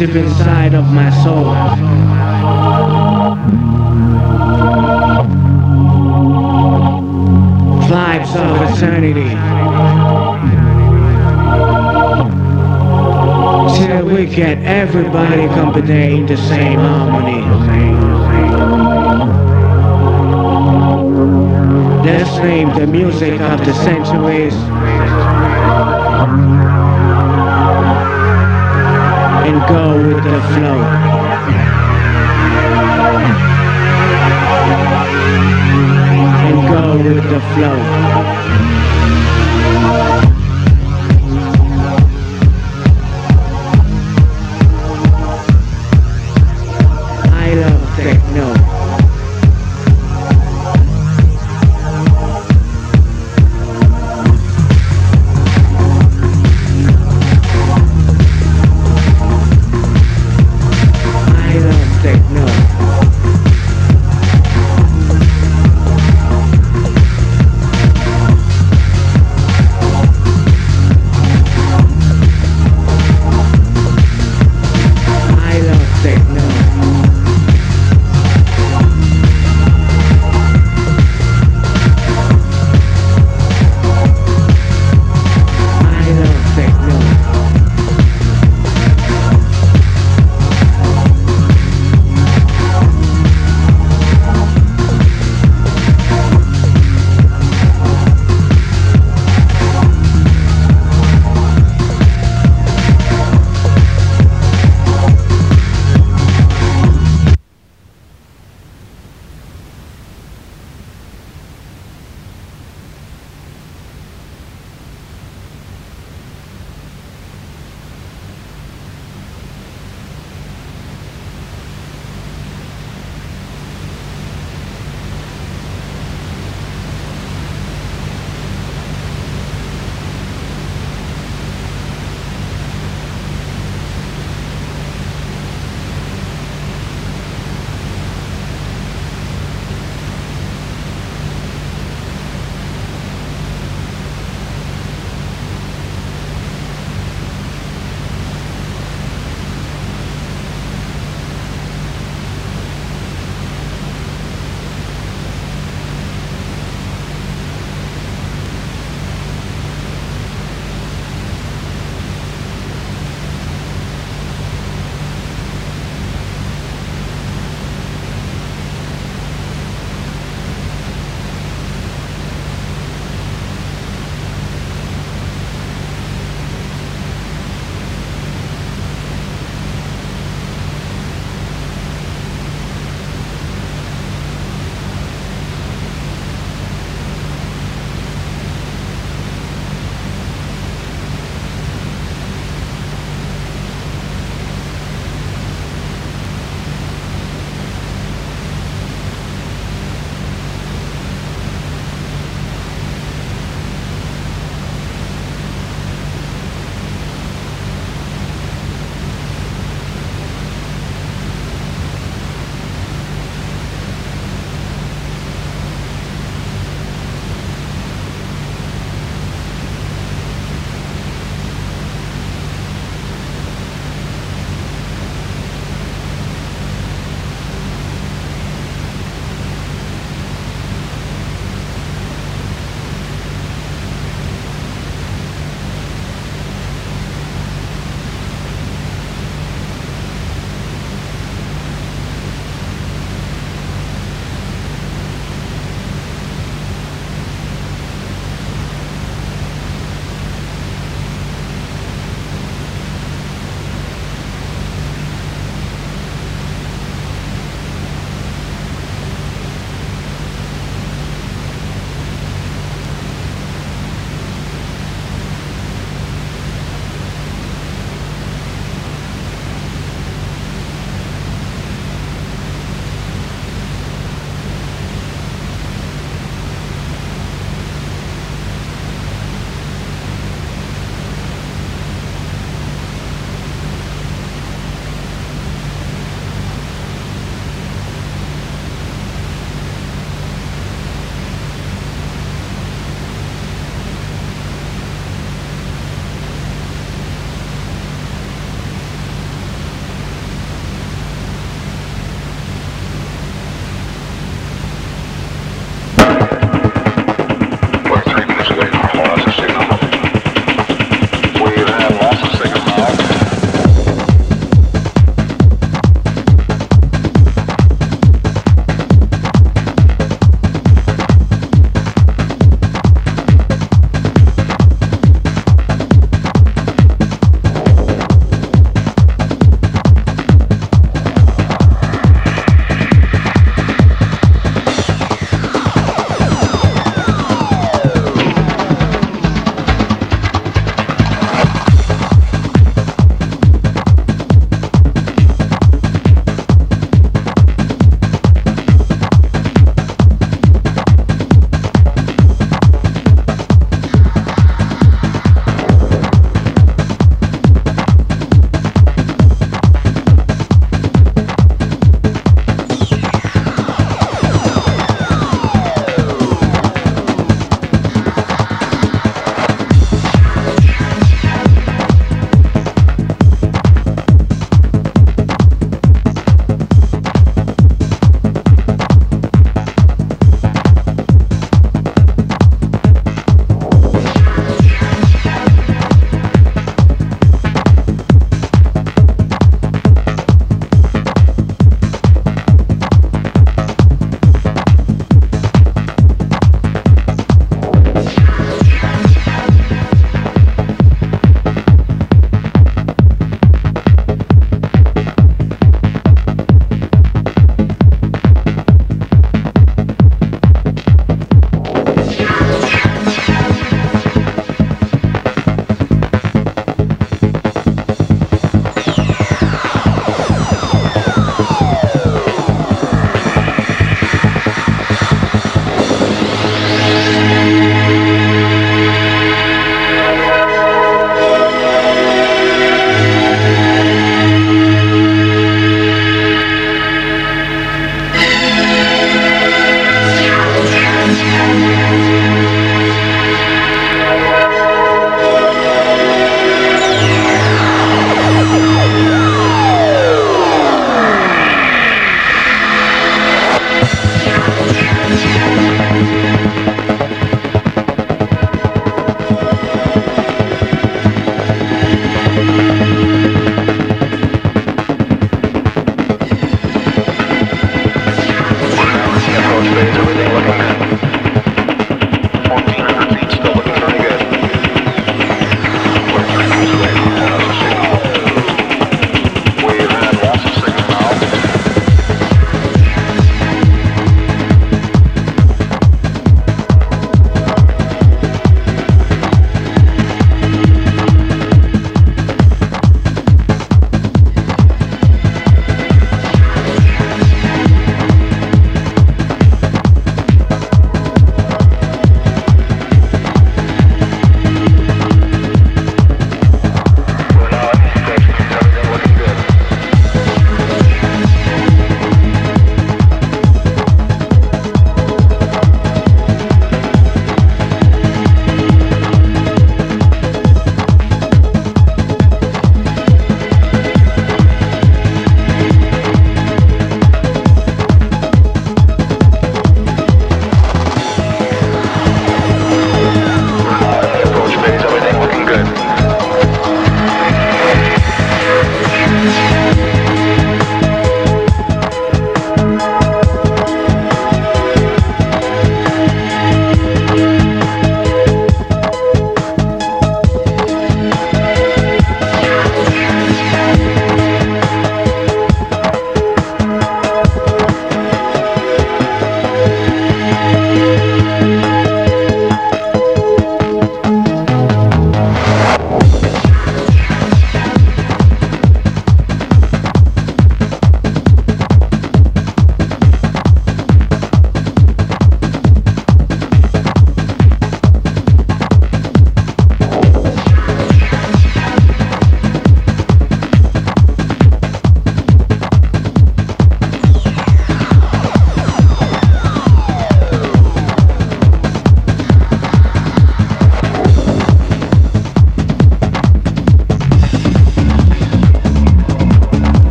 deep inside of my soul. Vibes of eternity. Till we get everybody company in the same